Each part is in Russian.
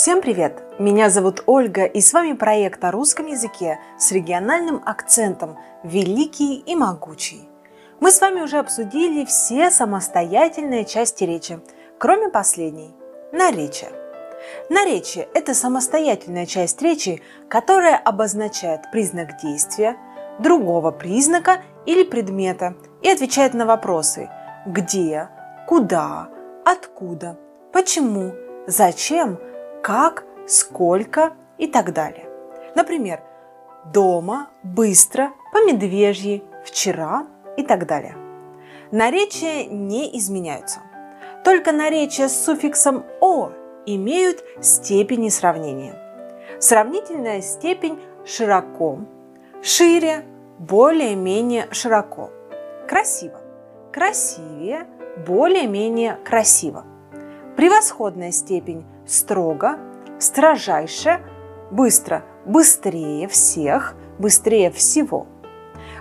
Всем привет! Меня зовут Ольга, и с вами проект о русском языке с региональным акцентом «Великий и могучий». Мы с вами уже обсудили все самостоятельные части речи, кроме последней – наречия. Наречие – это самостоятельная часть речи, которая обозначает признак действия, другого признака или предмета и отвечает на вопросы «где», «куда», «откуда», «почему», «зачем», как, сколько и так далее. Например, дома, быстро, по медвежьи, вчера и так далее. Наречия не изменяются. Только наречия с суффиксом «о» имеют степени сравнения. Сравнительная степень широко, шире, более-менее широко. Красиво, красивее, более-менее красиво. Превосходная степень строго, строжайше, быстро, быстрее всех, быстрее всего.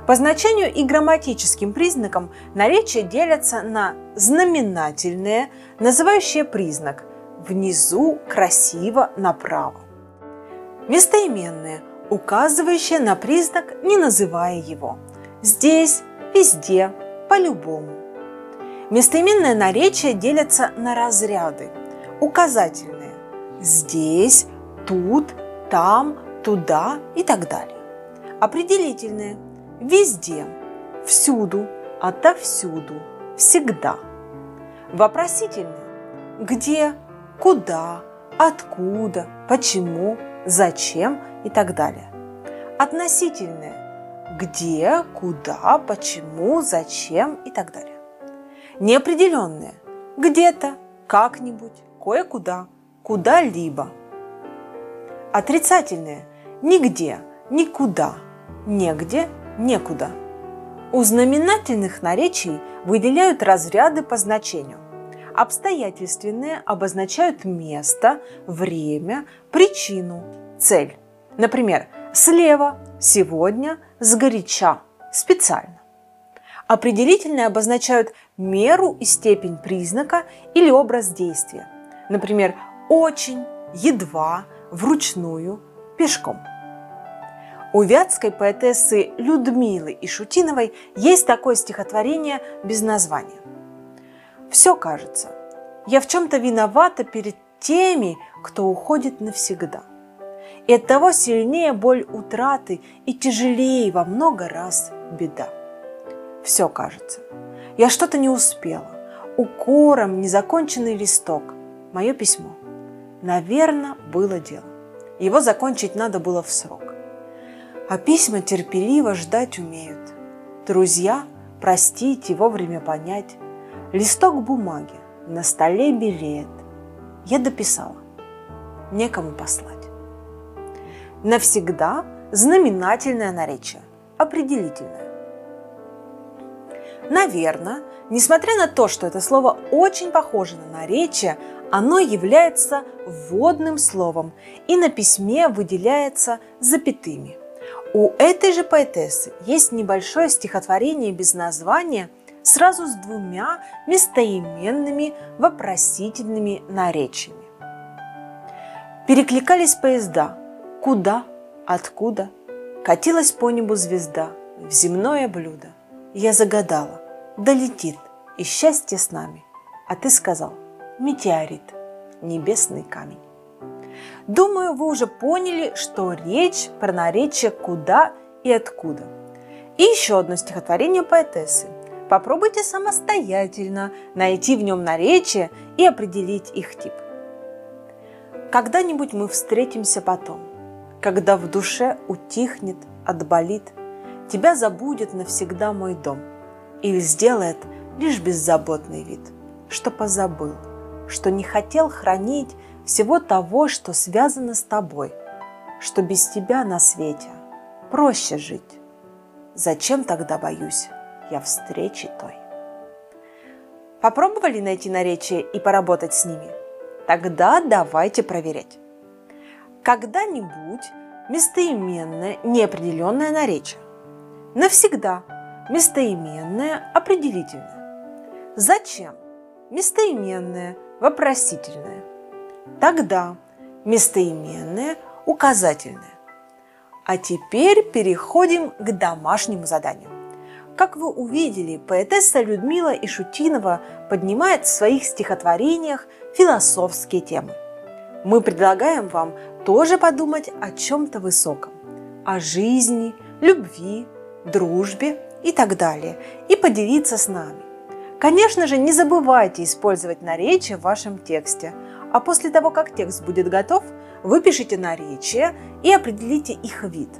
По значению и грамматическим признакам наречия делятся на знаменательные, называющие признак внизу красиво направо. Местоименные, указывающие на признак, не называя его. Здесь, везде, по-любому. Местоименное наречие делятся на разряды. Указательные здесь, тут, там, туда и так далее. Определительные – везде, всюду, отовсюду, всегда. Вопросительные – где, куда, откуда, почему, зачем и так далее. Относительные – где, куда, почему, зачем и так далее. Неопределенные – где-то, как-нибудь, кое-куда – куда-либо. Отрицательные – нигде, никуда, негде, некуда. У знаменательных наречий выделяют разряды по значению. Обстоятельственные обозначают место, время, причину, цель. Например, слева, сегодня, сгоряча, специально. Определительные обозначают меру и степень признака или образ действия. Например, очень, едва, вручную, пешком. У вятской поэтессы Людмилы Ишутиновой есть такое стихотворение без названия. «Все кажется, я в чем-то виновата перед теми, кто уходит навсегда. И от того сильнее боль утраты и тяжелее во много раз беда. Все кажется, я что-то не успела, укором незаконченный листок, мое письмо – Наверное, было дело. Его закончить надо было в срок. А письма терпеливо ждать умеют. Друзья, простить и вовремя понять. Листок бумаги, на столе белеет. Я дописала. Некому послать. Навсегда знаменательное наречие, определительное. Наверное, несмотря на то, что это слово очень похоже на наречие, оно является вводным словом и на письме выделяется запятыми. У этой же поэтессы есть небольшое стихотворение без названия сразу с двумя местоименными вопросительными наречиями. Перекликались поезда. Куда? Откуда? Катилась по небу звезда в земное блюдо. Я загадала, долетит, и счастье с нами. А ты сказал – метеорит, небесный камень. Думаю, вы уже поняли, что речь про наречие куда и откуда. И еще одно стихотворение поэтессы. Попробуйте самостоятельно найти в нем наречие и определить их тип. Когда-нибудь мы встретимся потом, когда в душе утихнет, отболит, тебя забудет навсегда мой дом или сделает лишь беззаботный вид, что позабыл – что не хотел хранить всего того, что связано с тобой, что без тебя на свете проще жить. Зачем тогда боюсь я встречи той? Попробовали найти наречие и поработать с ними? Тогда давайте проверять. Когда-нибудь местоименное неопределенное наречие. Навсегда местоименное определительное. Зачем? Местоименное – вопросительное. Тогда местоименное, указательное. А теперь переходим к домашнему заданию. Как вы увидели, поэтесса Людмила Ишутинова поднимает в своих стихотворениях философские темы. Мы предлагаем вам тоже подумать о чем-то высоком, о жизни, любви, дружбе и так далее, и поделиться с нами. Конечно же, не забывайте использовать наречие в вашем тексте, а после того, как текст будет готов, выпишите наречия и определите их вид –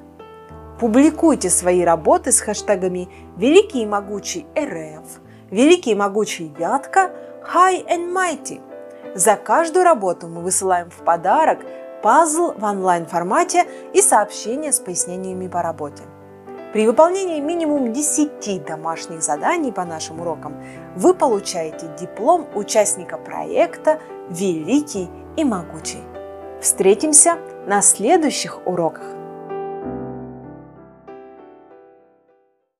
Публикуйте свои работы с хэштегами «Великий и могучий РФ», «Великий и могучий Вятка», «High and Mighty». За каждую работу мы высылаем в подарок пазл в онлайн-формате и сообщения с пояснениями по работе. При выполнении минимум 10 домашних заданий по нашим урокам вы получаете диплом участника проекта «Великий и могучий». Встретимся на следующих уроках!